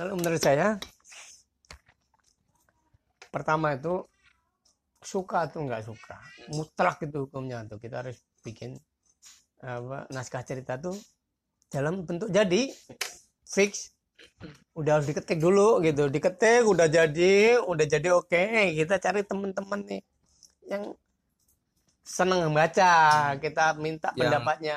Kalau menurut saya pertama itu suka atau nggak suka? Mutlak itu hukumnya tuh. Kita harus bikin apa naskah cerita tuh dalam bentuk jadi fix. Udah harus diketik dulu gitu. Diketik udah jadi udah jadi oke. Kita cari teman-teman nih yang seneng membaca. Kita minta Yang- pendapatnya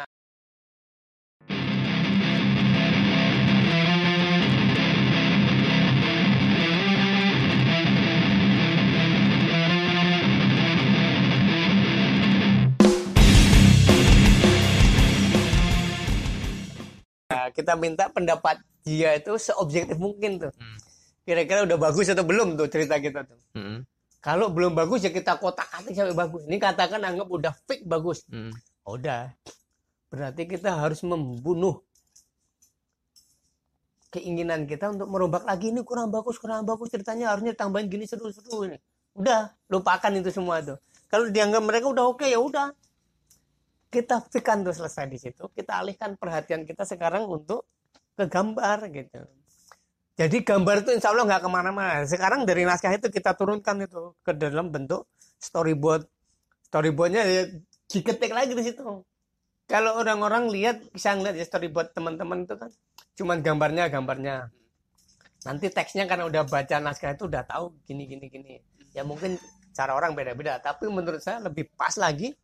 Nah, kita minta pendapat dia itu seobjektif mungkin tuh. Hmm. kira-kira udah bagus atau belum tuh cerita kita tuh? Mm-mm. kalau belum bagus ya kita kotak-katik sampai bagus. Ini katakan anggap udah fix bagus. Mm. udah. Berarti kita harus membunuh keinginan kita untuk merombak lagi. Ini kurang bagus kurang bagus ceritanya. Harusnya tambahin gini seru-seru ini. Udah lupakan itu semua tuh. Kalau dianggap mereka udah oke ya udah kita fikkan tuh selesai di situ. Kita alihkan perhatian kita sekarang untuk ke gambar gitu. Jadi gambar itu insya Allah nggak ke mana-mana. Sekarang dari naskah itu kita turunkan itu ke dalam bentuk storyboard. Storyboardnya ya diketik lagi di situ. Kalau orang-orang lihat bisa ngeliat ya storyboard teman-teman itu kan. Cuman gambarnya gambarnya. Nanti teksnya karena udah baca naskah itu udah tahu gini gini gini. Ya mungkin cara orang beda-beda. Tapi menurut saya lebih pas lagi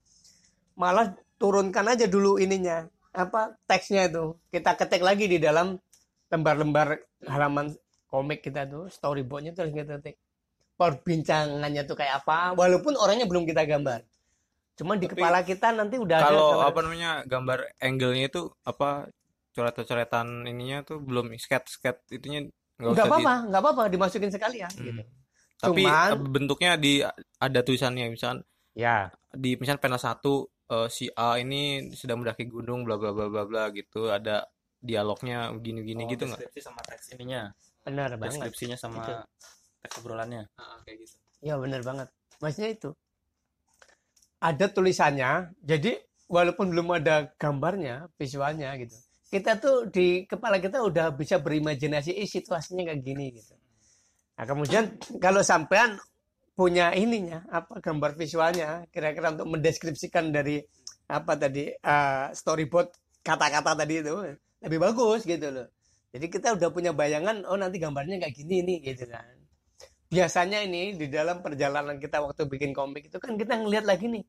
malah turunkan aja dulu ininya apa teksnya itu. Kita ketik lagi di dalam lembar-lembar halaman komik kita tuh storyboardnya tuh harus kita ketik. Perbincangannya tuh kayak apa walaupun orangnya belum kita gambar. Cuman di Tapi kepala kita nanti udah ada Kalau gambar. apa namanya gambar angle-nya itu apa coret-coretan ininya tuh belum sketch-sketch itunya nggak di- apa-apa nggak apa-apa dimasukin sekalian Hmm. gitu. Tapi Cuman- bentuknya di ada tulisannya misalkan ya. di misal panel satu eh, si A ini sedang mendaki gunung bla bla bla bla bla gitu. Ada dialognya gini-gini Oh, gitu nggak? deskripsi sama teks ininya. Benar banget. Deskripsinya sama Itu. teks obrolannya. Ah, kayak gitu. Ya benar banget. Maksudnya itu ada tulisannya jadi walaupun belum ada gambarnya visualnya gitu kita tuh di kepala kita udah bisa berimajinasi eh situasinya kayak gini gitu. Nah kemudian kalau sampean punya ininya apa gambar visualnya kira-kira untuk mendeskripsikan dari apa tadi eh, storyboard kata-kata tadi itu lebih bagus gitu loh. Jadi kita udah punya bayangan oh nanti gambarnya kayak gini nih gitu kan. Biasanya ini di dalam perjalanan kita waktu bikin komik itu kan kita ngelihat lagi nih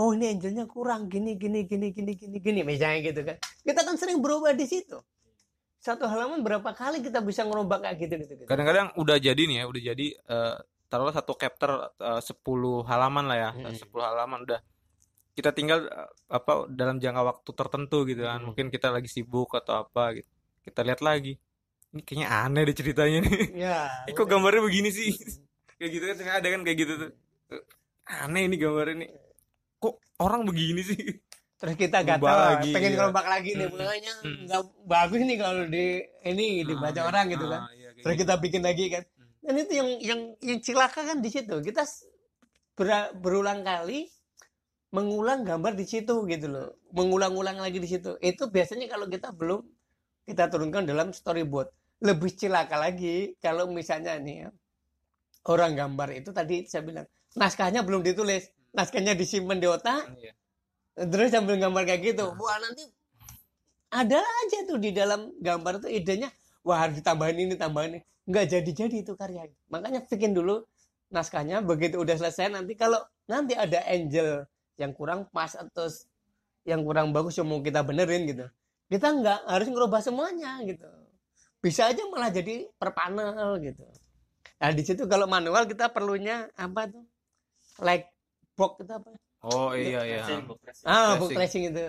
oh ini angelnya kurang gini gini gini gini gini gini misalnya gitu kan. Kita kan sering berubah di situ. Satu halaman berapa kali kita bisa ngerombak kayak gitu gitu, gitu. Kadang-kadang udah jadi nih ya, udah jadi eh, taruhlah satu chapter eh, 10 halaman lah ya, Hmm. 10 halaman udah kita tinggal eh, apa dalam jangka waktu tertentu gitu kan. Hmm. Mungkin kita lagi sibuk atau apa gitu. Kita lihat lagi. Ini kayaknya aneh deh ceritanya nih. ya Ih, kok gambarnya begini sih? kayak gitu kan ada kan kayak gitu tuh. Aneh ini gambar ini. Kok orang begini sih? terus kita gatal lagi, pengen iya. ngerombak lagi nih Hmm. makanya Hmm. nggak bagus nih kalau di ini dibaca Ah, orang gitu ah, kan iya, terus gitu. kita bikin lagi kan Hmm. Dan itu yang yang yang cilaka kan di situ. Kita ber- berulang kali mengulang gambar di situ gitu loh. Mengulang-ulang lagi di situ. Itu biasanya kalau kita belum kita turunkan dalam storyboard. Lebih cilaka lagi kalau misalnya nih ya, orang gambar itu tadi saya bilang naskahnya belum ditulis. Naskahnya disimpan di otak. Iya. terus sambil gambar kayak gitu. Wah nanti ada aja tuh di dalam gambar tuh idenya wah harus ditambahin ini tambahin ini. Nggak jadi-jadi itu karya makanya bikin dulu naskahnya begitu udah selesai nanti kalau nanti ada angel yang kurang pas atau yang kurang bagus yang mau kita benerin gitu kita nggak harus ngerubah semuanya gitu. Bisa aja malah jadi per panel gitu. Nah di situ kalau manual kita perlunya apa tuh? Like box itu apa Oh iya iya. Tracing, book tracing. ah book Tracing. itu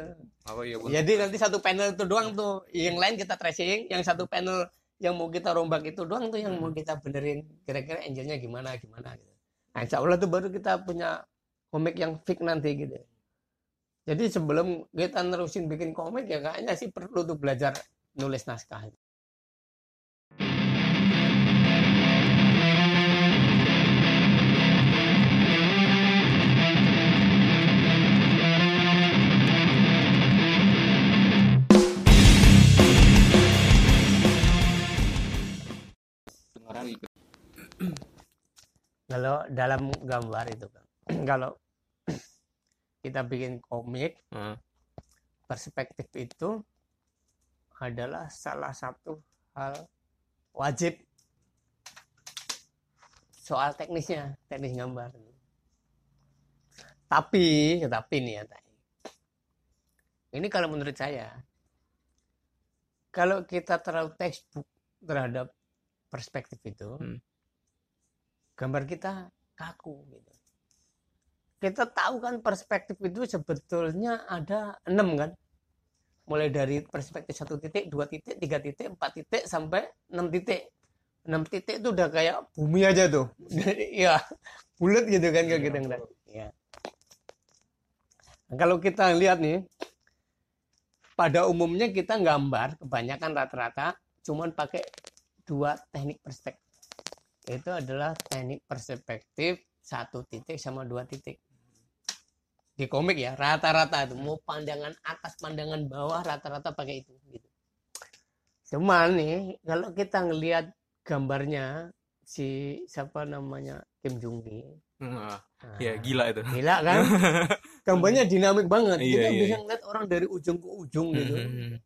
Oh iya bener. jadi nanti satu panel itu doang tuh, yang lain kita tracing, yang satu panel yang mau kita rombak itu doang tuh yang mau kita benerin. Kira-kira angelnya gimana gimana gitu. Nah, insya Allah tuh baru kita punya komik yang fix nanti gitu. Jadi sebelum kita nerusin bikin komik ya kayaknya sih perlu tuh belajar nulis naskah. Kalau dalam gambar itu kan kalau kita bikin komik Heeh. perspektif itu adalah salah satu hal wajib soal teknisnya teknis gambar tapi tetapi nih ya ini kalau menurut saya kalau kita terlalu textbook terhadap perspektif itu Hmm. Gambar kita kaku gitu. Kita tahu kan perspektif itu sebetulnya ada enam kan? Mulai dari perspektif satu titik dua titik tiga titik empat titik sampai enam titik. Enam titik itu udah kayak bumi aja tuh. Ya bulat gitu kan kalau kita ngeliat ya Nah, kalau kita lihat nih pada umumnya kita gambar kebanyakan rata-rata cuman pakai dua teknik perspektif itu adalah teknik perspektif satu titik sama dua titik. Di komik ya rata-rata itu. Mau pandangan atas pandangan bawah rata-rata pakai itu gitu. Cuman nih kalau kita ngelihat gambarnya si siapa namanya? Kim Jong Gi nah, ya gila itu. Gila kan? Gambarnya dinamik banget. Iya, kita iya, bisa iya. ngeliat orang dari ujung ke ujung gitu. Hmm.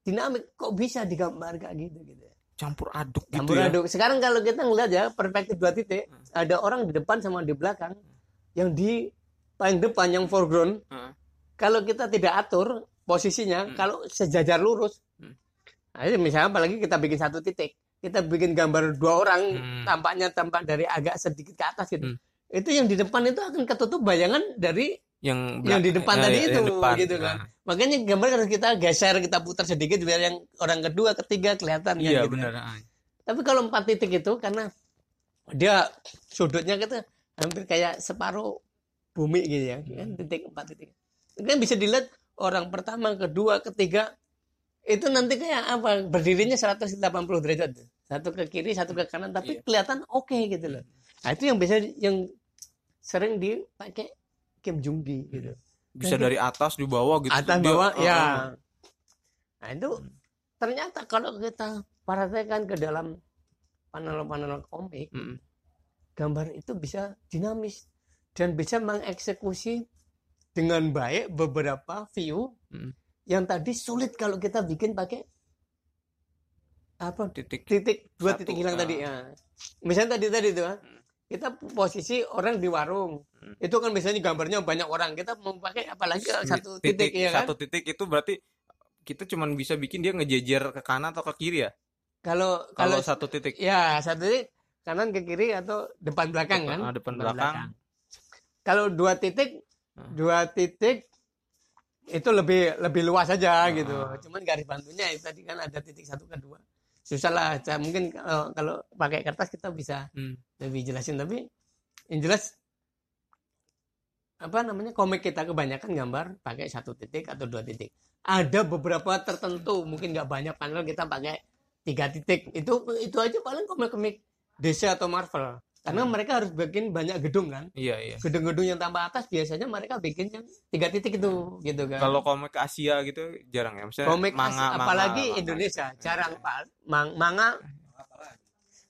dinamik kok bisa digambar kayak gitu gitu campur aduk gitu campur ya aduk sekarang kalau kita ngeliat ya perspektif dua titik ada orang di depan sama di belakang yang di paling depan yang foreground Heeh. kalau kita tidak atur posisinya Hmm. kalau sejajar lurus Hmm. nah, ini misalnya apalagi kita bikin satu titik kita bikin gambar dua orang Hmm. tampaknya tampak dari agak sedikit ke atas gitu Hmm. itu yang di depan itu akan ketutup bayangan dari yang yang di depan eh, tadi yang itu depan. gitu kan Nah, makanya gambar harus kita geser kita putar sedikit biar yang orang kedua ketiga kelihatan kan, iya gitu. benar ah. tapi kalau empat titik itu karena dia sudutnya kita hampir kayak separuh bumi gitu ya kan titik empat titik kan bisa dilihat orang pertama kedua ketiga itu nanti kayak apa berdirinya 180 derajat satu ke kiri satu ke kanan tapi Iya. kelihatan oke gitu loh nah itu yang bisa yang sering dipakai Kim Jong Gi gitu bisa dari atas di bawah gitu atas bawah ah, ya ah. nah itu ternyata kalau kita perhatikan ke dalam panel-panel komik Mm-mm. gambar itu bisa dinamis dan bisa mengeksekusi dengan baik beberapa view Mm. yang tadi sulit kalau kita bikin pakai apa titik titik dua Satu, titik hilang ah. tadi ya misalnya tadi tadi itu ah, Hmm. Kita posisi orang di warung. Hmm. itu kan biasanya gambarnya banyak orang. Kita mau pakai apalagi satu titik, titik, ya kan? satu titik itu berarti kita cuman bisa bikin dia ngejejer ke kanan atau ke kiri ya? Kalau kalau satu titik. Ya satu titik kanan ke kiri atau depan belakang kan? Ah, depan belakang. Kalau dua titik Hmm. dua titik itu lebih lebih luas aja Ah. gitu. Cuman garis bantunya itu tadi kan ada titik satu kedua susah lah mungkin kalau, kalau pakai kertas kita bisa Hmm. lebih jelasin tapi yang jelas apa namanya komik kita kebanyakan gambar pakai satu titik atau dua titik. Ada beberapa tertentu mungkin nggak banyak panel kita pakai tiga titik. Itu itu aja paling komik-komik DC atau Marvel karena Hmm. mereka harus bikin banyak gedung kan. Iya iya. Gedung-gedung yang tambah atas biasanya mereka bikin yang tiga titik itu gitu kan. Kalau komik Asia gitu jarang ya maksudnya komik manga, as- apalagi manga, manga. Indonesia jarang pak. Mang manga.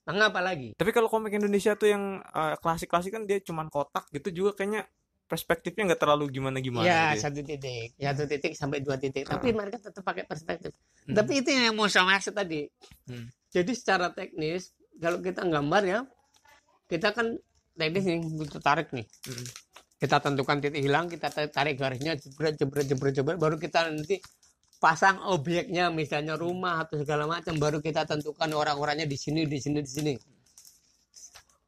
Manga apalagi tapi kalau komik Indonesia tuh yang eh, klasik-klasik kan dia cuman kotak gitu juga kayaknya perspektifnya nggak terlalu gimana gimana ya gitu ya. satu titik. Satu titik sampai dua titik. Tapi mereka tetap pakai perspektif. Hmm. tapi itu yang mau saya maksud tadi. Hmm. jadi secara teknis kalau kita gambar ya kita kan teknis nih butuh tarik nih Hmm. kita tentukan titik hilang kita tarik garisnya jebret jebret jebret jebret baru kita nanti pasang objeknya misalnya rumah atau segala macam baru kita tentukan orang-orangnya di sini di sini di sini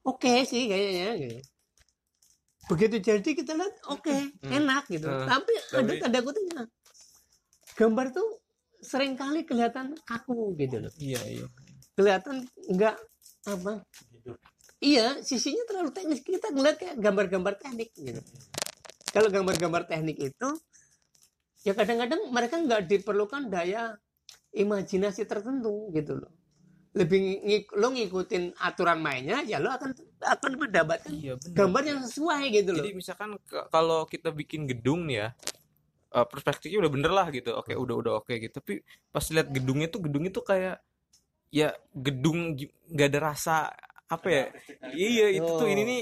oke sih kayaknya gitu. begitu jadi kita lihat oke Hmm. enak gitu Hmm. tapi ada Tapi- tanda kutipnya gambar tuh sering kali kelihatan kaku gitu loh iya iya kelihatan enggak apa iya sisinya terlalu teknis. Kita ngeliat kayak gambar-gambar teknik gitu. Kalau gambar-gambar teknik itu ya kadang-kadang mereka nggak diperlukan daya imajinasi tertentu gitu loh. Lebih ngik, lo ngikutin aturan mainnya ya lo akan akan mendapatkan iya gambar yang sesuai gitu loh. Jadi misalkan kalau kita bikin gedung nih ya eh, perspektifnya udah bener lah gitu. Oke udah udah oke gitu. Tapi pas lihat gedungnya tuh gedungnya tuh kayak ya gedung nggak ada rasa apa ya iya itu tuh ini Oh. nih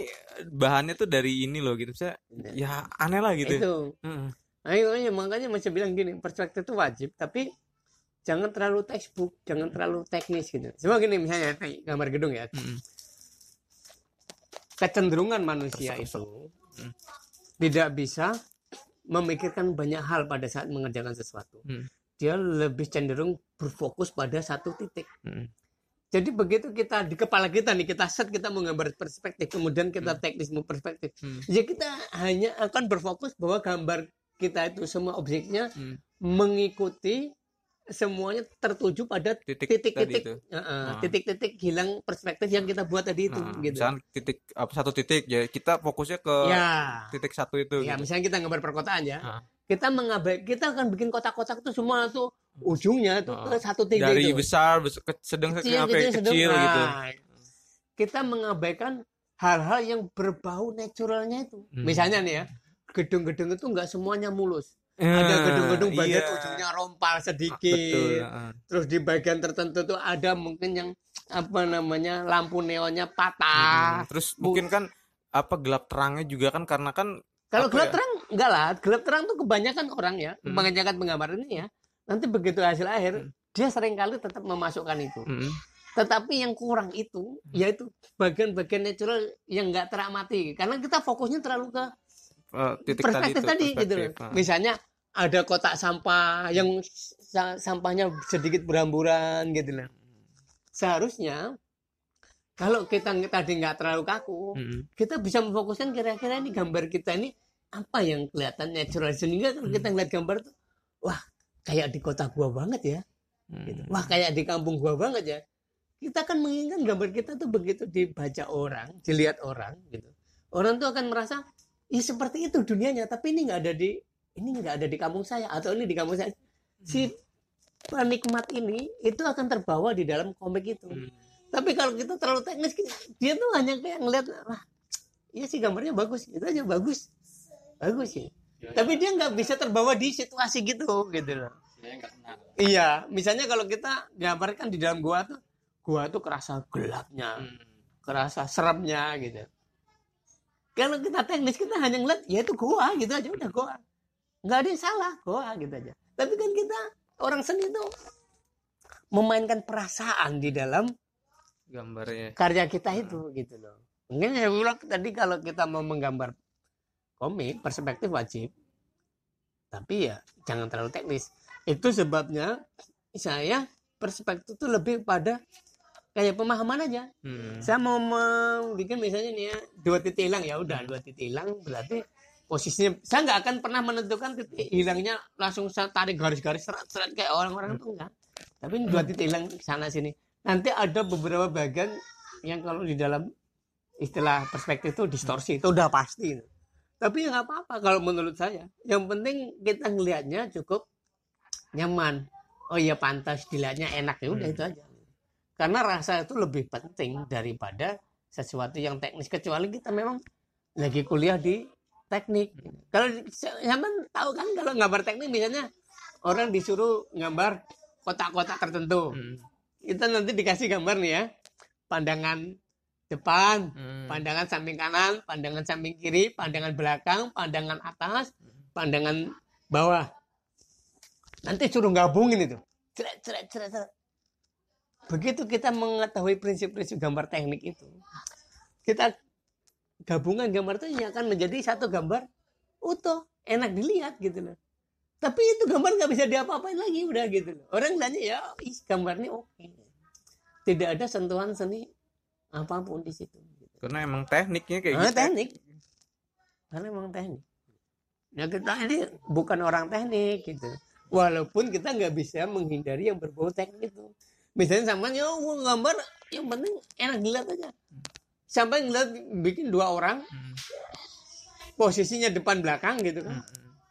bahannya tuh dari ini loh gitu saya ya aneh lah gitu itu Heeh. Ayo, ayo, makanya masih bilang gini, perspektif itu wajib, tapi jangan terlalu textbook, jangan terlalu teknis gitu. Cuma gini misalnya gambar gedung ya, Mm-mm. kecenderungan manusia Kesel-kesel. itu Hmm. tidak bisa memikirkan banyak hal pada saat mengerjakan sesuatu. Hmm. Dia lebih cenderung berfokus pada satu titik. Mm-mm. Jadi begitu kita di kepala kita nih kita set kita mau gambar perspektif, kemudian kita teknis mau perspektif, Hmm. ya kita hanya akan berfokus bahwa gambar kita itu semua objeknya Hmm. mengikuti semuanya tertuju pada titik, titik-titik tadi itu uh-uh, Ah. titik-titik hilang perspektif yang kita buat tadi itu Nah, gitu. misalnya titik apa satu titik ya kita fokusnya ke Ya. titik satu itu Ya, gitu. misalnya kita gambar perkotaan ya. Ah. Kita mengabai kita akan bikin kotak-kotak itu semua tuh ujungnya tuh Ah. ke satu titik dari itu. besar, bes- ke- sedang Kecil, sampai kecil, sedang. kecil gitu Kita mengabaikan hal-hal yang berbau naturalnya itu. Hmm. Misalnya nih ya, gedung-gedung itu nggak semuanya mulus. Eh, Ada gedung-gedung bagian iya. ujungnya rompal sedikit. betul heeh. Terus di bagian tertentu tuh ada mungkin yang apa namanya lampu neonnya patah. Mm, terus mungkin kan apa gelap terangnya juga kan karena kan Kalau gelap ya? terang enggak lah, gelap terang tuh kebanyakan orang ya, Hmm. kebanyakan penggambar ini ya. Nanti begitu hasil akhir, Hmm. dia sering kali tetap memasukkan itu. mm, Tetapi yang kurang itu, yaitu bagian-bagian natural yang enggak teramati. Karena kita fokusnya terlalu ke eh, titik perspektif tadi, tadi, itu, gitu. perspektif, ah. Misalnya ada kotak sampah yang sa- sampahnya sedikit beramburan gitu lah. Seharusnya kalau kita nggak- tadi nggak terlalu kaku, Mm, kita bisa memfokuskan kira-kira ini gambar kita ini apa yang kelihatan natural sehingga kalau kita ngeliat gambar tuh wah kayak di kota gua banget ya. Gitu. wah kayak di kampung gua banget ya. Kita akan menginginkan gambar kita tuh begitu dibaca orang dilihat orang gitu. Orang tuh akan merasa ya seperti itu dunianya tapi ini nggak ada di ini nggak ada di kampung saya atau ini di kampung saya. Si penikmat ini itu akan terbawa di dalam komik itu. Mm. tapi kalau kita terlalu teknis dia tuh hanya kayak ngeliat wah iya sih gambarnya bagus itu aja bagus. Bagus sih tapi dia nggak bisa terbawa di situasi gitu gitu loh. Iya misalnya kalau kita gambarkan di dalam gua tuh gua tuh kerasa gelapnya Hmm. kerasa seremnya gitu. Kalau kita teknis kita hanya ngeliat ya itu gua gitu aja udah gua. Nggak ada yang salah gua gitu aja. Tapi kan kita orang seni tuh memainkan perasaan di dalam gambarnya. karya kita itu gitu loh. Mungkin saya bilang tadi kalau kita mau menggambar komik perspektif wajib. Tapi ya jangan terlalu teknis. Itu sebabnya saya perspektif itu lebih pada kayak pemahaman aja. Mm. Saya mau membuat misalnya nih ya dua titik hilang ya udah dua titik hilang berarti posisinya saya nggak akan pernah menentukan titik hilangnya langsung saya tarik garis-garis serat-serat kayak orang-orang itu enggak. Tapi ini dua titik hilang sana sini. Nanti ada beberapa bagian yang kalau di dalam istilah perspektif itu distorsi itu udah pasti. Tapi ya nggak apa-apa kalau menurut saya. Yang penting kita ngelihatnya cukup nyaman. Oh iya pantas dilihatnya enak ya udah Hmm. itu aja. Karena rasa itu lebih penting daripada sesuatu yang teknis kecuali kita memang lagi kuliah di teknik. Kalau zaman tahu kan kalau gambar teknik misalnya orang disuruh gambar kotak-kotak tertentu. Mm. Kita nanti dikasih gambar nih ya. Pandangan depan, Mm. pandangan samping kanan, pandangan samping kiri, pandangan belakang, pandangan atas, pandangan bawah. Nanti suruh gabungin itu. Ceret, ceret, ceret, ceret. Begitu kita mengetahui prinsip-prinsip gambar teknik itu, kita gabungan gambar itu akan menjadi satu gambar utuh, enak dilihat gitu loh. Tapi itu gambar nggak bisa diapa-apain lagi udah gitu loh. Orang nanya ya, ih gambarnya oke. Tidak ada sentuhan seni apa pun di situ. karena emang tekniknya kayak Ah, gitu teknik. Karena memang teknik. Ya kita ini bukan orang teknik gitu. Walaupun kita nggak bisa menghindari yang berbau teknik itu. Misalnya sampai ya gambar yang penting enak dilihat aja. Sampai ngeliat bikin dua orang posisinya depan belakang gitu kan.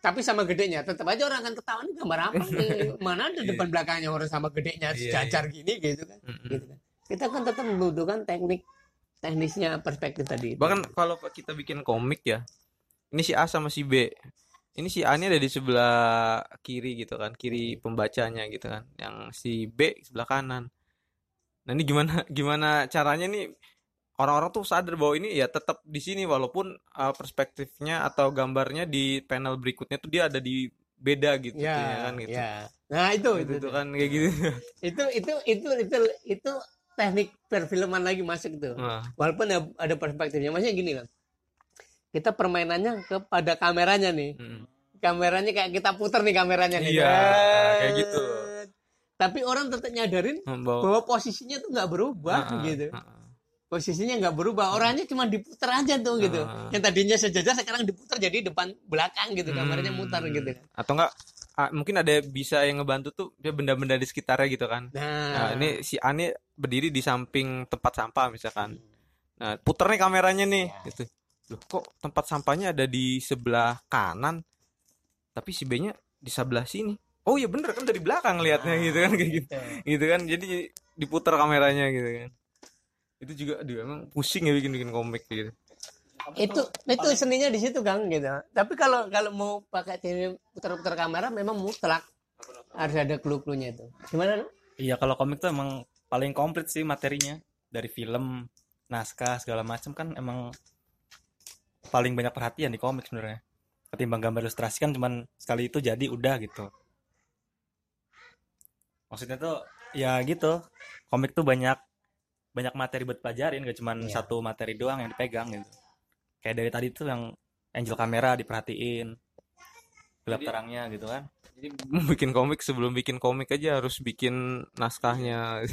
Tapi sama gedenya tetap aja orang akan ketahuan ini gambar apa nih. Mana ada depan belakangnya orang sama gedenya Iya, sejajar gini gitu kan. Gitu kan. Kita kan tetap membutuhkan teknik teknisnya perspektif tadi. itu. bahkan kalau kita bikin komik ya ini si A sama si B ini si A nya ada di sebelah kiri gitu kan kiri pembacanya gitu kan yang si B sebelah kanan Nah ini gimana gimana caranya nih orang-orang tuh sadar bahwa ini ya tetap di sini walaupun uh, perspektifnya atau gambarnya di panel berikutnya tuh dia ada di beda gitu ya, ya kan gitu. ya. nah itu Gitu itu tuh kan kayak gitu. itu itu itu itu itu teknik perfilman lagi masuk tuh Nah, walaupun ada- ada perspektifnya maksudnya gini kan kita permainannya kepada kameranya nih mm. kameranya kayak kita putar nih kameranya nih Iya, Set. kayak gitu. tapi orang tetap nyadarin Membawa bahwa posisinya tuh nggak berubah Ah, ah, gitu ah, ah. posisinya nggak berubah orangnya cuma diputar aja tuh gitu Ah. yang tadinya sejajar sekarang diputar jadi depan belakang gitu kameranya Hmm. mutar gitu Atau enggak ah, mungkin ada bisa yang ngebantu tuh dia benda-benda di sekitarnya gitu kan. nah, Nah, ini si Ani berdiri di samping tempat sampah misalkan. Nah, puter nih kameranya nih Ya. gitu. Loh, kok tempat sampahnya ada di sebelah kanan tapi si B-nya di sebelah sini. Oh iya bener kan dari belakang liatnya Nah, gitu kan kayak gitu. gitu. Gitu kan. Jadi diputar kameranya gitu kan. Itu juga aduh emang pusing ya bikin-bikin komik gitu. Itu itu seninya di situ kang gitu tapi kalau kalau mau pakai TV putar-putar kamera memang mutlak harus ada clue-cluenya itu gimana Lu? Iya kalau komik tuh emang paling komplit sih materinya dari film, naskah segala macam kan emang paling banyak perhatian di komik sebenarnya. Ketimbang gambar ilustrasi kan cuman sekali itu jadi udah gitu. Maksudnya tuh ya gitu. Komik tuh banyak banyak materi buat pelajarin gak cuman Iya. satu materi doang yang dipegang gitu. Kayak dari tadi tuh yang angel kamera diperhatiin. Gelap Jadi- terangnya gitu kan. Jadi bikin komik sebelum bikin komik aja harus bikin naskahnya.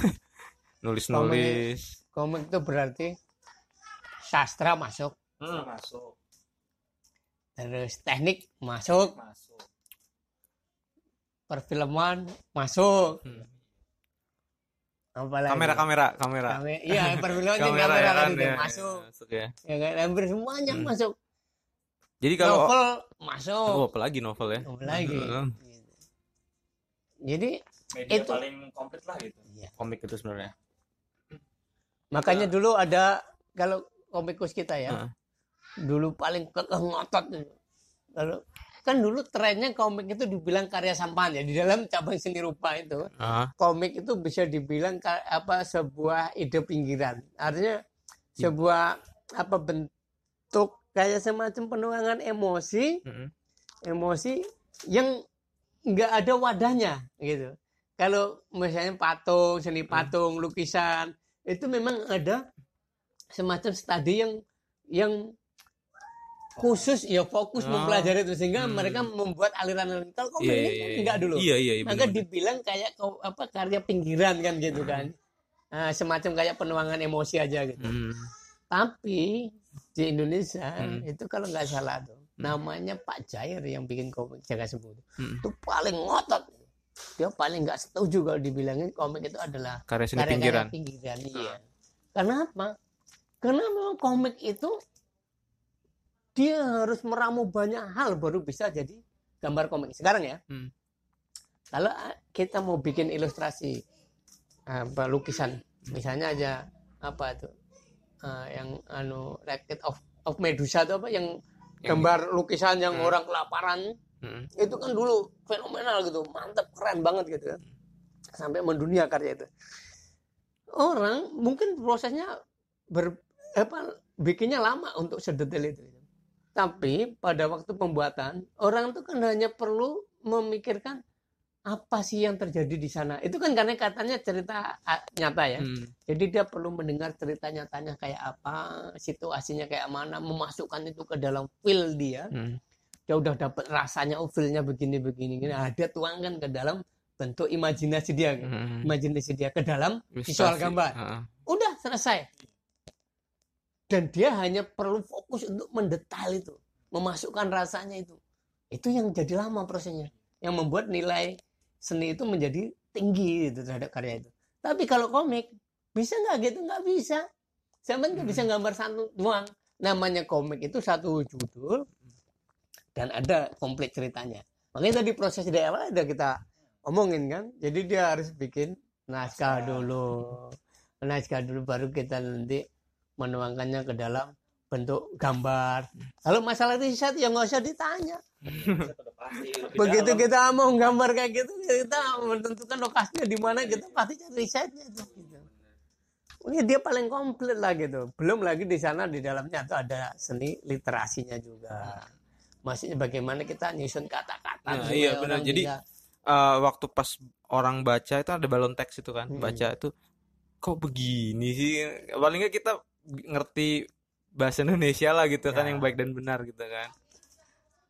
Nulis-nulis. komik itu berarti sastra masuk Hmm. Masuk, terus teknik masuk masuk. perfilman masuk Hmm. Apalagi Kamera kamera kamera. Kame- iya perfilman kan Kamera kamera ya kan kan ya, masuk ya, masuk ya. ya kan hampir semuanya Hmm. masuk Jadi kalau novel oh, masuk apalagi novel ya. Novel lagi Heeh. Gitu. jadi Media Itu- paling komplit lah gitu. Iya. Komik itu sebenarnya. makanya dulu ada kalau komikus kita ya Heeh. dulu paling kekeh ngotot kalau kan dulu trennya komik itu dibilang karya sampan ya di dalam cabang seni rupa itu Ah, komik itu bisa dibilang apa sebuah ide pinggiran. Artinya sebuah apa bentuk kayak semacam penuangan emosi mm-mm. emosi yang nggak ada wadahnya gitu. Kalau misalnya patung seni patung lukisan itu memang ada semacam studi yang yang khusus ya fokus Oh. mempelajari itu sehingga Hmm. mereka membuat aliran-aliran kalau komik Iya, ini iya, kan iya. enggak dulu Iya iya iya. maka bener-bener. dibilang kayak apa karya pinggiran kan gitu kan Ah, semacam kayak penuangan emosi aja gitu Mm. tapi di Indonesia Hmm. itu kalau nggak salah tuh namanya Pak Jair yang bikin komik Jaga Sembuh Mm. itu paling ngotot dia paling nggak setuju kalau dibilangin komik itu adalah Karya seni karya-karya pinggiran. pinggiran iya karena apa karena memang komik itu dia harus meramu banyak hal baru bisa jadi gambar komik. Sekarang ya. Hmm. kalau ah, kita mau bikin ilustrasi apa lukisan. Misalnya aja apa itu? Ah, yang anu racket of of Medusa itu apa? Yang gambar lukisan yang Hmm. orang kelaparan. Mm. itu kan dulu fenomenal gitu. Mantap keren banget gitu kan sampai mendunia karya itu. Orang mungkin prosesnya ber apa bikinnya lama untuk sedetail itu tapi pada waktu pembuatan orang itu kan hanya perlu memikirkan apa sih yang terjadi di sana itu kan karena katanya cerita nyata ya Mm. jadi dia perlu mendengar cerita nyatanya kayak apa situasinya kayak mana memasukkan itu ke dalam feel dia Mm. dia udah dapat rasanya oh feel-nya begini begini gini nah, dia tuangkan ke dalam bentuk imajinasi dia Mm. imajinasi dia ke dalam visual Ilustrasi. gambar Heeh. udah selesai dan dia hanya perlu fokus untuk mendetail itu memasukkan rasanya itu. Itu yang jadi lama prosesnya. Yang membuat nilai seni itu menjadi tinggi itu terhadap karya itu. Tapi kalau komik bisa nggak gitu? Nggak bisa. Saya nggak bisa gambar satu doang? Namanya komik itu satu judul dan ada komplit ceritanya. Makanya tadi proses dari awal udah kita omongin kan? Jadi dia harus bikin naskah. dulu. Naskah dulu baru kita nanti menuangkannya ke dalam bentuk gambar kalau masalah riset ya nggak usah ditanya begitu kita mau gambar kayak gitu kita menentukan lokasinya di mana kita pasti cari risetnya tuh gitu. Ini dia paling komplit lah gitu. Belum lagi di sana di dalamnya tuh ada seni literasinya juga. Maksudnya bagaimana kita nyusun kata-kata. Nah, iya, benar. Jadi, bisa- Eh, waktu pas orang baca itu ada balon teks itu kan Mm-mm. baca itu kok begini sih paling nggak kita ngerti bahasa Indonesia lah gitu kan Ya. yang baik dan benar gitu kan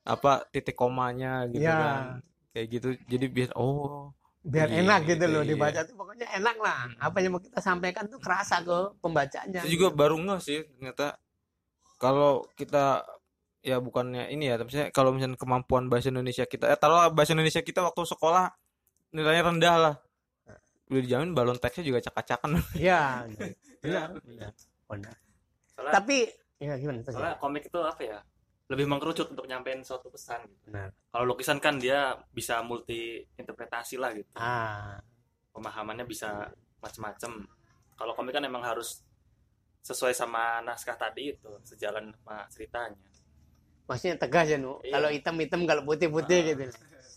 apa titik komanya gitu Ya. kan kayak gitu jadi biar oh biar Iya, enak gitu loh iya. dibaca tuh pokoknya enak lah. Apa yang mau kita sampaikan tuh kerasa ke pembacanya. itu juga baru nggak sih ternyata kalau kita ya bukannya ini ya tapi saya kalau misalnya kemampuan bahasa Indonesia kita eh taruhlah bahasa Indonesia kita waktu sekolah nilainya rendah lah udah dijamin balon teksnya juga acak-acakan Iya, benar, benar, benar. Soalnya, Tapi ya gimana soalnya komik itu apa ya? Lebih mengkerucut untuk nyampein suatu pesan. gitu. Benar. Kalau lukisan kan dia bisa multi interpretasi lah gitu. Ah, Pemahamannya bisa macem-macem. Kalau komik kan emang harus sesuai sama naskah tadi itu, sejalan sama ceritanya. maksudnya tegas ya, Nu. Iya. Kalau hitam-hitam, kalau putih-putih Ah. gitu.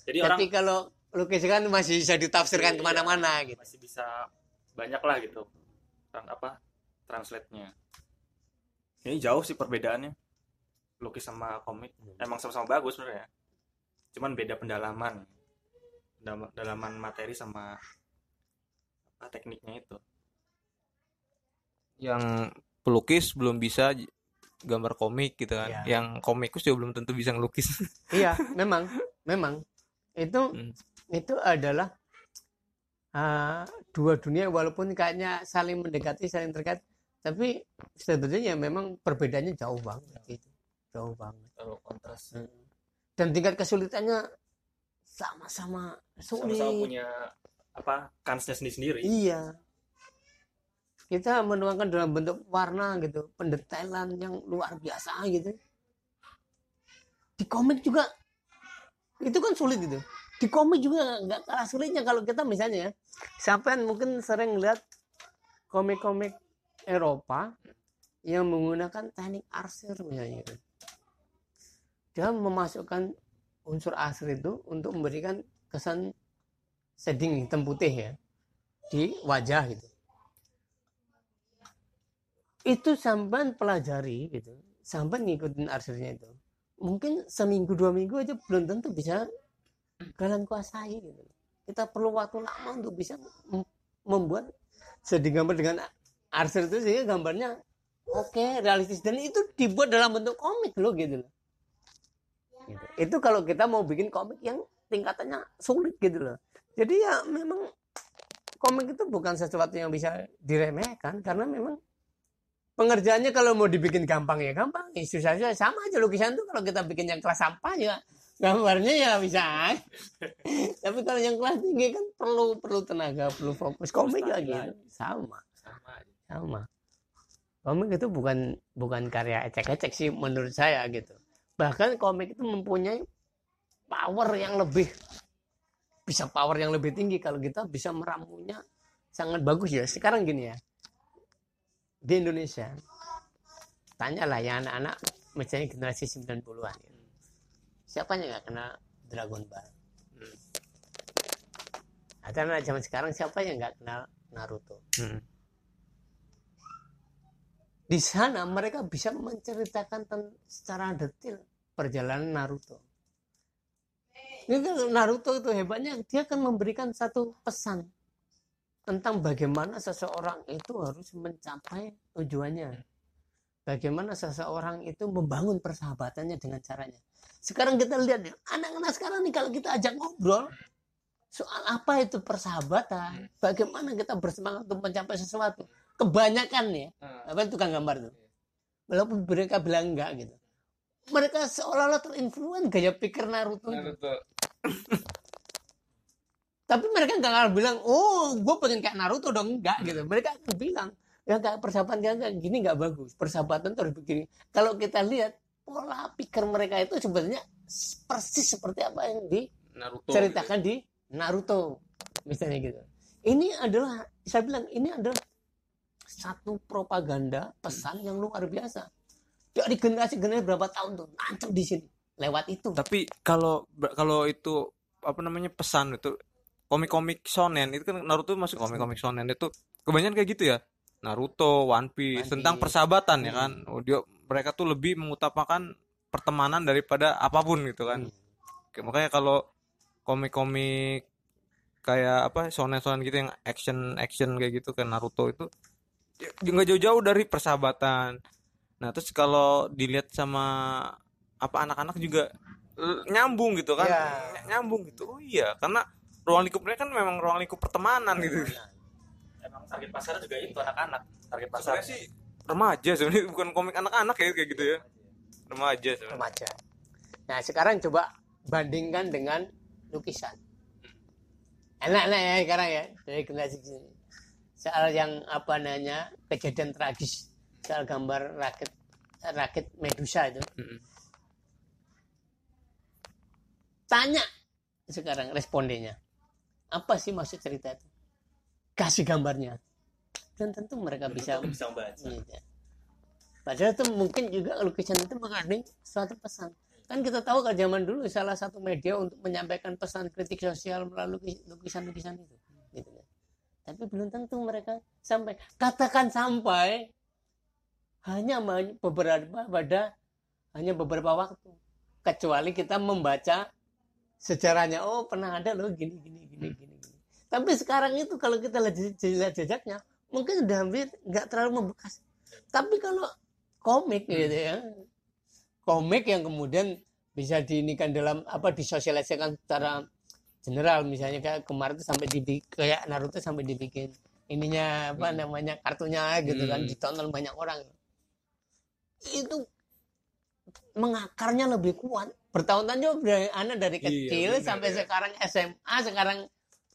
Jadi orang Tapi kalau lukisan masih bisa ditafsirkan Iya. ke mana-mana gitu. masih bisa banyak lah gitu apa translate-nya. Ini jauh sih perbedaannya. Lukis sama komik. Emang sama-sama bagus sebenarnya. Cuman beda pendalaman. Pendalaman materi sama apa tekniknya itu. Yang pelukis belum bisa gambar komik gitu kan. Iya. Yang komikus juga belum tentu bisa ngelukis. iya, memang, memang. Itu Hmm. itu adalah ah, dua dunia walaupun kayaknya saling mendekati, saling terkait, tapi sebetulnya ya memang perbedaannya jauh banget gitu. Jauh banget. kalau kontras Dan tingkat kesulitannya sama-sama sulit. sama-sama punya apa kansnya sendiri-sendiri Iya. Kita menuangkan dalam bentuk warna gitu, pendetailan yang luar biasa gitu. Di komik juga itu kan sulit gitu. Di komik juga nggak kalah sulitnya kalau kita misalnya ya, siapa yang mungkin sering lihat komik-komik Eropa yang menggunakan teknik arsir misalnya gitu. Dia memasukkan unsur arsir itu untuk memberikan kesan shading hitam putih ya di wajah gitu. Itu sampai pelajari gitu, sampai ngikutin arsirnya itu. Mungkin seminggu dua minggu aja belum tentu bisa kalian kuasai gitu. Kita perlu waktu lama untuk bisa mem- membuat shading gambar dengan arsir itu sehingga gambarnya oke realistis dan itu dibuat dalam bentuk komik loh gitu loh. Gitu. Itu kalau kita mau bikin komik yang tingkatannya sulit gitu loh. Jadi ya memang komik itu bukan sesuatu yang bisa diremehkan karena memang pengerjaannya kalau mau dibikin gampang ya gampang, ya susah susah sama aja lukisan tuh kalau kita bikin yang kelas sampah ya gambarnya ya bisa. Tapi kalau yang kelas tinggi kan perlu perlu tenaga, perlu fokus. Komik lagi lagi. sama sama. Komik itu bukan bukan karya ecek-ecek sih menurut saya gitu. Bahkan komik itu mempunyai power yang lebih bisa power yang lebih tinggi kalau kita bisa meramunya sangat bagus ya. Sekarang gini ya. Di Indonesia tanyalah ya anak-anak misalnya generasi 90-an gitu. Siapa yang nggak kenal Dragon Ball? Hmm. Atau anak zaman sekarang siapa yang nggak kenal Naruto? Hmm. Di sana mereka bisa menceritakan secara detail perjalanan Naruto. Ini Naruto itu hebatnya dia akan memberikan satu pesan tentang bagaimana seseorang itu harus mencapai tujuannya. Bagaimana seseorang itu membangun persahabatannya dengan caranya. Sekarang kita lihat ya, anak-anak sekarang nih kalau kita ajak ngobrol soal apa itu persahabatan, bagaimana kita bersemangat untuk mencapai sesuatu. Kebanyakan ya, apa itu tukang gambar tuh? Walaupun mereka bilang enggak gitu. Mereka seolah-olah terinfluen gaya pikir Naruto. Itu. tapi mereka nggak akan bilang oh gue pengen kayak Naruto dong. Enggak gitu. Mereka akan bilang ya kayak persahabatan kayak kayak gini nggak bagus. Persahabatan tuh harus begini. Kalau kita lihat pola pikir mereka itu sebenarnya persis seperti apa yang Naruto. diceritakan di Naruto misalnya gitu. Ini adalah saya bilang ini adalah satu propaganda pesan yang luar biasa dari generasi generasi berapa tahun tuh nancep di sini lewat itu Tapi kalau kalau itu apa namanya pesan itu komik-komik shonen itu kan Naruto masuk komik-komik shonen itu kebanyakan kayak gitu ya. Naruto, One Piece, One tentang persahabatan ya Hmm. kan. Oh, dia mereka tuh lebih mengutamakan pertemanan daripada apa pun gitu kan. Hmm. Oke, makanya kalau komik-komik kayak apa shonen-shonen gitu yang action action kayak gitu kayak Naruto itu ya, nggak jauh-jauh dari persahabatan. Nah, terus kalau dilihat sama apa anak-anak juga nyambung gitu kan. Ya. Ny- Nyambung gitu. Oh iya, karena ruang lingkupnya kan memang ruang lingkup pertemanan gitu. emang target pasar juga itu anak-anak target pasar sih remaja sebenarnya bukan komik anak-anak ya kayak gitu ya. Remaja sebenarnya. remaja. Nah sekarang coba bandingkan dengan lukisan. Enak-enak ya sekarang ya dari generasi sini. Soal yang apa namanya kejadian tragis soal gambar rakit rakit Medusa itu. Mm-mm. Tanya sekarang respondennya. Apa sih maksud cerita itu? Kasih gambarnya. Dan tentu mereka bisa bisa membaca Gitu. Padahal itu mungkin juga lukisan itu mengandung suatu pesan. Kan kita tahu kalau zaman dulu salah satu media untuk menyampaikan pesan kritik sosial melalui lukisan-lukisan itu. Gitu kan. Tapi belum tentu mereka sampai. Katakan sampai hanya beberapa pada hanya beberapa waktu. Kecuali kita membaca sejarahnya. Oh pernah ada loh gini gini gini gini. gini. Tapi sekarang itu kalau kita lihat je- lihat jejaknya mungkin udah hampir nggak terlalu membekas. Tapi kalau komik gitu ya, komik yang kemudian bisa diinikan dalam apa disosialisasikan secara general misalnya kayak kemarin tuh sampai di kayak Naruto sampai dibikin ininya apa namanya kartunya gitu kan Hmm. ditonton banyak orang itu mengakarnya lebih kuat bertahun-tahun juga udah anak dari Iya, kecil benar, sampai ya. sekarang SMA sekarang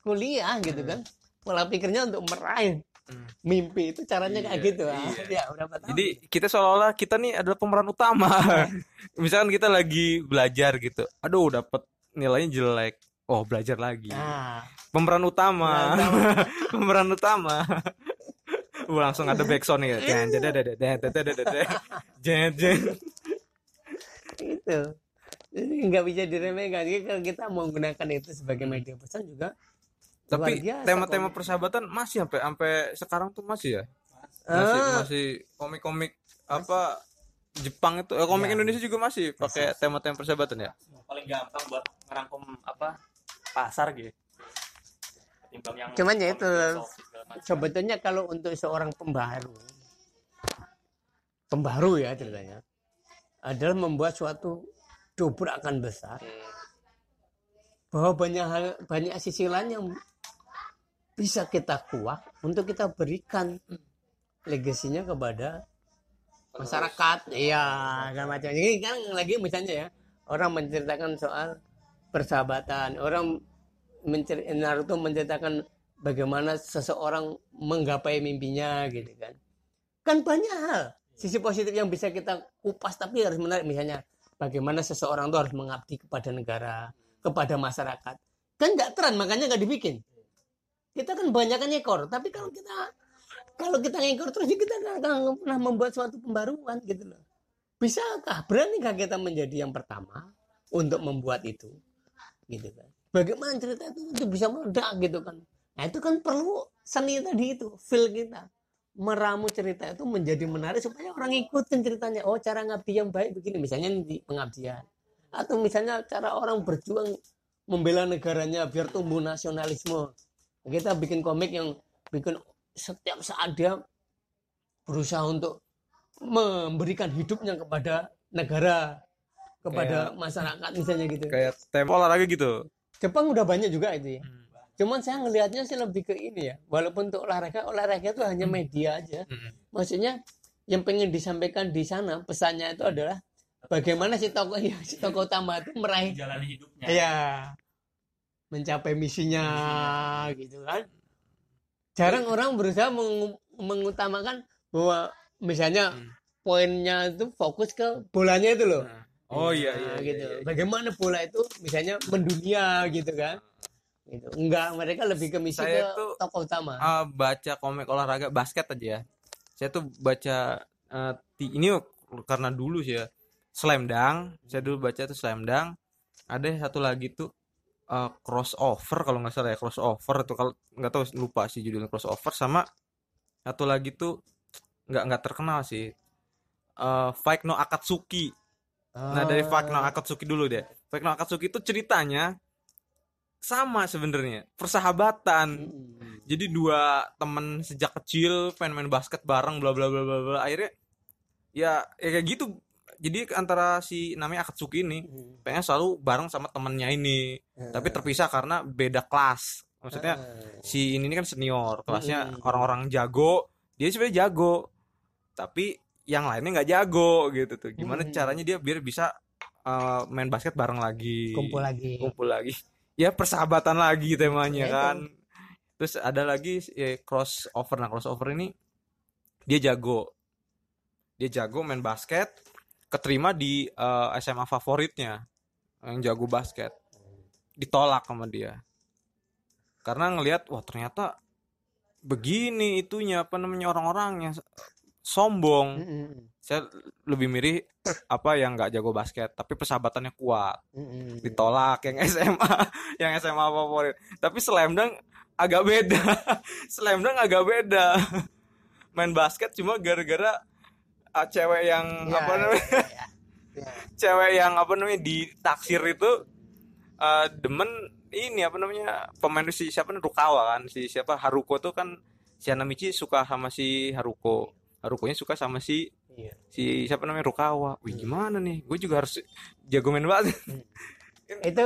kuliah gitu kan pola pikirnya untuk meraih Hmm. mimpi itu caranya kayak Iya, gitu ah. iya. ya berapa tahun Jadi kita seolah-olah kita nih adalah pemeran utama. Misalkan kita lagi belajar gitu. Aduh, dapat nilainya jelek oh belajar lagi. Nah. pemeran utama. Nah, pemeran utama. Uh, langsung ada backsound ya jen jen jen itu. Jadi nggak bisa diremehkan. Kalau kita mau menggunakan itu sebagai media pesan juga tapi tema-tema persahabatan masih sampai sampai sekarang tuh masih ya? Masih uh, masih komik-komik apa Jepang itu eh, komik ya. Indonesia juga masih pakai tema-tema persahabatan ya? Paling gampang buat merangkum apa? Pasar gitu. Ketimbang yang Cuman ya itu, sebetulnya kalau untuk seorang pembaharu pembaru ya ceritanya adalah membuat suatu dobrakan besar. Bahwa banyak hal banyak sisi lain yang bisa kita kuak untuk kita berikan legasinya kepada masyarakat. Iya segala macam. Ini kan lagi misalnya ya orang menceritakan soal persahabatan. Orang mencer Naruto menceritakan bagaimana seseorang menggapai mimpinya gitu kan. Kan banyak hal sisi positif yang bisa kita kupas tapi harus menarik. Misalnya bagaimana seseorang itu harus mengabdi kepada negara kepada masyarakat. Kan nggak tren makanya nggak dibikin. Kita kan banyak kan ekor tapi kalau kita kalau kita ngekor terus ya kita nggak pernah membuat suatu pembaruan gitu loh. Bisakah? Beranikah kita menjadi yang pertama untuk membuat itu gitu kan. Bagaimana cerita itu untuk bisa meledak gitu kan. Nah itu kan perlu seni tadi itu feel kita. Meramu cerita itu menjadi menarik supaya orang ikutin ceritanya. Oh cara ngabdi yang baik begini misalnya di pengabdian. Atau misalnya cara orang berjuang membela negaranya biar tumbuh nasionalisme. Kita bikin komik yang bikin setiap saat dia berusaha untuk memberikan hidupnya kepada negara kepada masyarakat misalnya gitu. Kayak tema olahraga gitu. Jepang udah banyak juga itu ya. Cuman saya ngelihatnya sih lebih ke ini ya. Walaupun untuk olahraga olahraga itu hanya media aja. Hmm. maksudnya yang pengen disampaikan di sana pesannya itu adalah bagaimana si tokoh ya, si tokoh utama itu meraih jalani hidupnya. Ya mencapai misinya gitu kan. Jarang orang berusaha mengu- mengutamakan bahwa misalnya Hmm. poinnya itu fokus ke bolanya itu loh Oh iya iya, Nah, iya, gitu iya, iya. bagaimana bola itu misalnya mendunia gitu kan gitu enggak mereka lebih ke misi Saya ke tuh- tokoh utama Ah, baca komik olahraga basket aja ya. Saya tuh baca ti- ini karena dulu sih ya. Slam Dunk, saya dulu baca tuh Slam Dunk. Ada satu lagi tuh eh, crossover kalau nggak salah ya crossover itu kalau nggak tahu lupa sih judulnya crossover sama satu lagi tuh nggak nggak terkenal sih Eh Fake no Akatsuki nah dari Fake no Akatsuki dulu deh. Fake no Akatsuki itu ceritanya sama sebenarnya persahabatan. Mm-mm. jadi dua temen sejak kecil pengen main basket bareng bla bla bla bla bla. Akhirnya ya, ya kayak gitu. Jadi antara si namanya Akatsuki ini Mm. pengen selalu bareng sama temennya ini. Tapi terpisah karena beda kelas. Maksudnya Ah. si ini kan senior kelasnya Mm-mm. orang-orang jago dia sebenarnya jago. Tapi yang lainnya nggak jago gitu tuh. Gimana Mm-mm. caranya dia biar bisa uh, main basket bareng lagi. Kumpul lagi. Kumpul lagi. Ya persahabatan lagi temanya Ya, itu. kan terus ada lagi ya, crossover. Nah crossover ini dia jago. Dia jago main basket keterima di eh, SMA favoritnya yang jago basket. Ditolak sama dia. Karena ngelihat wah ternyata begini itunya apa namanya orang-orangnya sombong Mm-mm. saya lebih mirip apa yang nggak jago basket tapi persahabatannya kuat Mm-mm. ditolak yang SMA yang SMA favorit tapi Slam Dunk agak beda Slam Dunk agak beda main basket cuma gara-gara ah, cewek yang Ya, apa namanya ya, ya. Ya. cewek yang apa namanya ditaksir itu eh, demen ini apa namanya pemain si siapa nih Rukawa kan si siapa Haruko tuh kan si Hanamichi suka sama si Haruko Harukonya suka sama si Iya. si siapa namanya Rukawa wih gimana nih gue juga harus jago main basket itu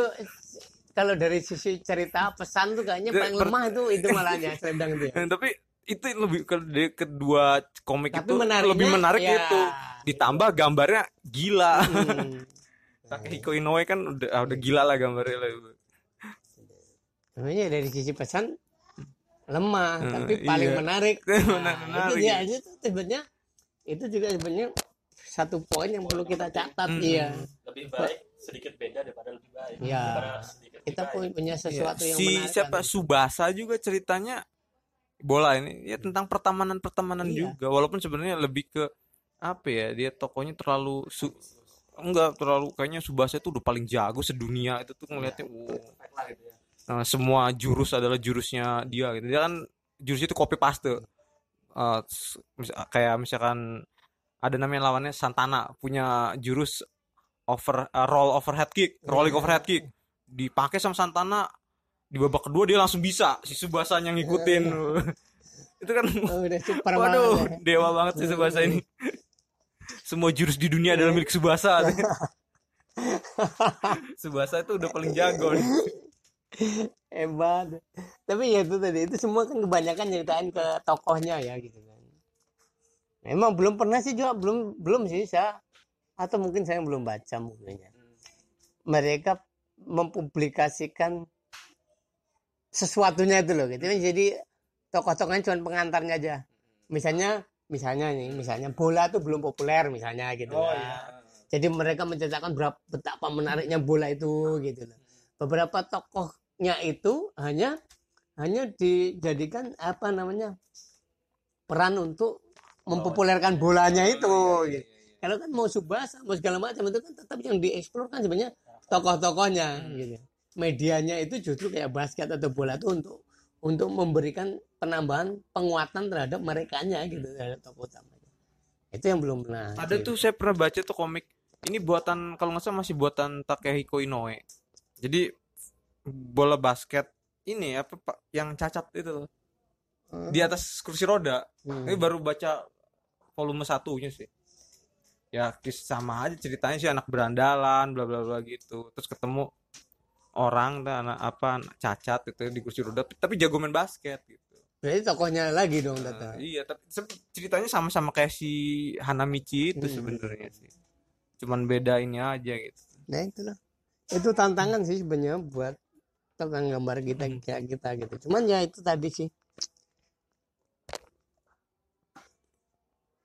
kalau dari sisi cerita pesan tuh kayaknya paling lemah itu itu malahnya Dunk itu ya. Tapi itu lebih ke kedua komik Tapi itu menariknya, lebih menarik ya. itu ditambah gambarnya gila Hmm. Takehiko Inoue kan udah ah, udah gila lah gambarnya lah. Sebenarnya dari sisi pesan lemah, Hmm, tapi paling iya. menarik. Menarik, Nah, menarik, itu dia ya. aja tuh sebenarnya itu juga sebenarnya satu poin yang perlu kita catat Hmm. iya. lebih baik sedikit beda daripada lebih baik Iya. Daripada sedikit Kita lebih baik. punya Ya, sesuatu yang si menarik. siapa kan. Subasa juga ceritanya bola ini ya tentang pertemanan pertemanan Iya. juga walaupun sebenarnya lebih ke apa ya dia tokonya terlalu su enggak terlalu kayaknya Subasa itu udah paling jago sedunia itu tuh ngelihatnya wow. Nah, semua jurus adalah jurusnya dia gitu. Dia kan jurus itu copy paste. Eh, s- mis- kayak misalkan ada namanya lawannya Santana punya jurus over eh, roll overhead kick, rolling Iya. overhead kick. Dipakai sama Santana di babak kedua dia langsung bisa si Subasa yang ngikutin. itu kan Oh, udah super waduh, banget. ya. dewa banget si Subasa ini. Semua jurus di dunia adalah milik Subasa. Subasa itu udah paling jago nih. Hebat. Tapi ya itu tadi itu semua kan kebanyakan nyeritain ke tokohnya ya gitu kan. Memang belum pernah sih juga belum belum sih saya atau mungkin saya belum baca bukunya. Mereka mempublikasikan sesuatunya itu loh gitu. Jadi tokoh-tokohnya cuma pengantarnya aja. Misalnya misalnya nih, misalnya bola tuh belum populer misalnya gitu. oh iya Jadi mereka menceritakan berapa betapa menariknya bola itu gitu loh. Beberapa tokohnya itu hanya hanya dijadikan apa namanya peran untuk mempopulerkan bolanya itu. gitu. Kalau kan mau subasa, mau segala macam itu kan tetap yang dieksplor kan sebenarnya tokoh-tokohnya gitu. Medianya itu justru kayak basket atau bola itu untuk untuk memberikan penambahan penguatan terhadap merekanya gitu terhadap tokoh utamanya. Itu yang belum pernah. Ada tuh saya pernah baca tuh komik. Ini buatan kalau nggak salah masih buatan Takehiko Inoue. Jadi bola basket ini apa Pak yang cacat itu loh. Di atas kursi roda. Hmm. Ini baru baca volume satunya sih. Ya kis sama aja ceritanya sih anak berandalan bla bla bla gitu. Terus ketemu orang dan anak apa anak cacat itu di kursi roda tapi jago main basket gitu. Berarti tokohnya lagi dong Nah, Tata. iya, tapi ceritanya sama-sama kayak si Hanamichi itu Hmm. sebenarnya sih. Cuman beda ini aja gitu. Nah itulah. Itu tantangan sih sebenarnya buat tukang gambar kita kayak kita gitu. Cuman ya itu tadi sih.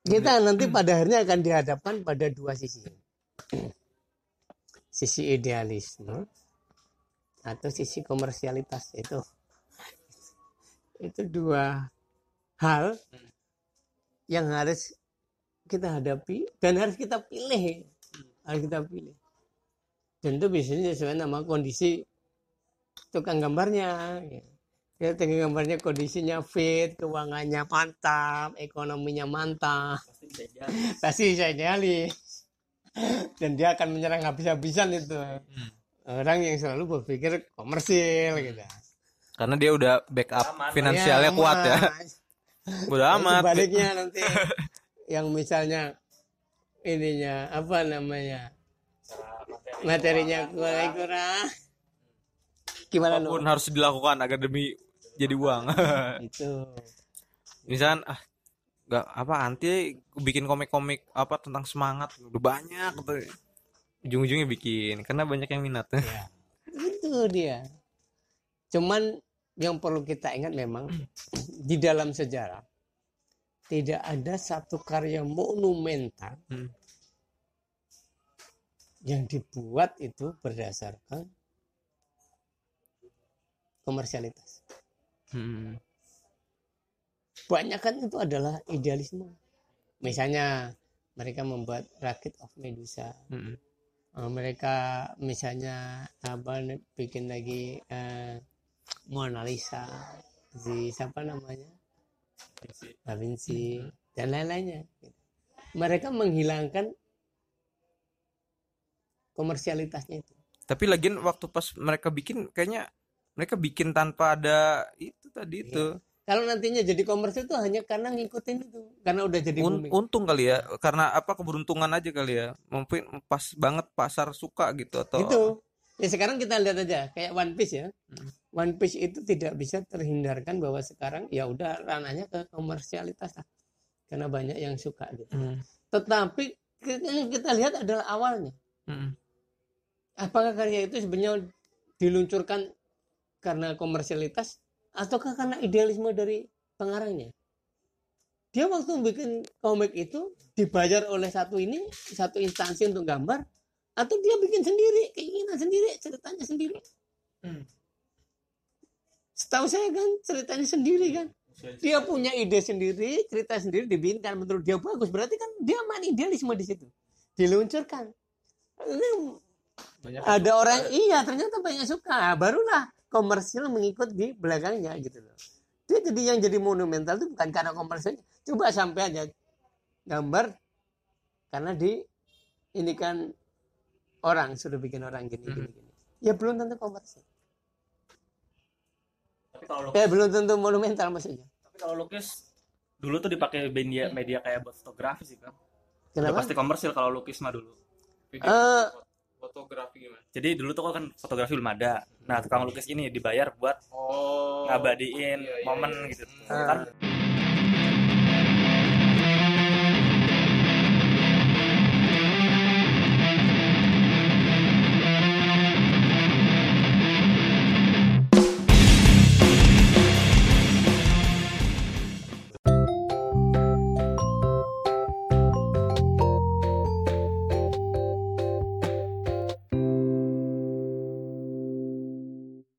Kita nanti pada akhirnya akan dihadapkan pada dua sisi. Sisi idealisme atau sisi komersialitas itu. Itu dua hal yang harus kita hadapi dan harus kita pilih. Harus kita pilih. Dan itu biasanya sesuai nama kondisi tukang gambarnya. ya. Ya tinggal gambarnya kondisinya fit, keuangannya mantap, ekonominya mantap. pasti bisa jadi Pasti bisa idealis. Dan dia akan menyerang habis-habisan itu. Orang yang selalu berpikir komersil gitu. Karena dia udah backup Aman. finansialnya Ya, kuat ya. Udah amat. Sebaliknya nanti yang misalnya ininya apa namanya materinya kurang kurang gimana Apa pun lo harus dilakukan agar demi jadi uang. itu Misalkan ah nggak apa anti bikin komik-komik apa tentang semangat udah banyak gitu. Ujung-ujungnya bikin karena banyak yang minat. ya itu dia cuman yang perlu kita ingat memang di dalam sejarah tidak ada satu karya monumental Hmm. yang dibuat itu berdasarkan komersialitas Hmm. banyak kan itu adalah idealisme. Misalnya mereka membuat Rakit of Medusa. Hmm. Eh, mereka misalnya apa bikin lagi eh, Mona Lisa, si siapa namanya Da Vinci dan lain-lainnya. Mereka menghilangkan komersialitasnya itu. Tapi lagian waktu pas mereka bikin kayaknya mereka bikin tanpa ada itu tadi itu. Kalau nantinya jadi komersil itu hanya karena ngikutin itu, karena udah jadi Un- booming. untung kali ya karena apa keberuntungan aja kali ya. Mungkin pas banget pasar suka gitu atau itu ya sekarang kita lihat aja kayak One Piece ya Hmm. One Piece itu tidak bisa terhindarkan bahwa sekarang ya udah ranahnya ke komersialitas lah karena banyak yang suka gitu Hmm. tetapi kita- yang kita lihat adalah awalnya Hmm. apakah karya itu sebenarnya diluncurkan karena komersialitas ataukah karena idealisme dari pengarangnya? Dia waktu bikin komik itu dibayar oleh satu ini satu instansi untuk gambar atau dia bikin sendiri keinginan sendiri ceritanya sendiri? Hmm. setahu saya kan ceritanya sendiri kan. Dia punya ide sendiri cerita sendiri dibikinkan menurut dia bagus. Berarti kan dia main idealisme di situ. Diluncurkan. Ini Banyak ada orang iya ternyata banyak suka. Barulah komersil mengikut di belakangnya gitu loh. Dia jadi yang jadi monumental itu bukan karena komersilnya coba sampai aja gambar karena di ini kan orang sudah bikin orang gini gini, gini. ya belum tentu komersil. Tapi kalau ya belum tentu monumental maksudnya. Tapi kalau lukis dulu tuh dipakai media media kayak buat fotografi sih kan udah kenapa? pasti komersil kalau lukis mah dulu. Eh, fotografi gimana? jadi dulu tuh kan fotografi belum ada nah tukang lukis ini dibayar buat Oh. ngabadiin Iya, iya, momen iya. gitu Ah. kan